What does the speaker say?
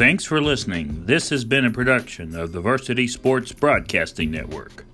Thanks for listening. This has been a production of the Varsity Sports Broadcasting Network.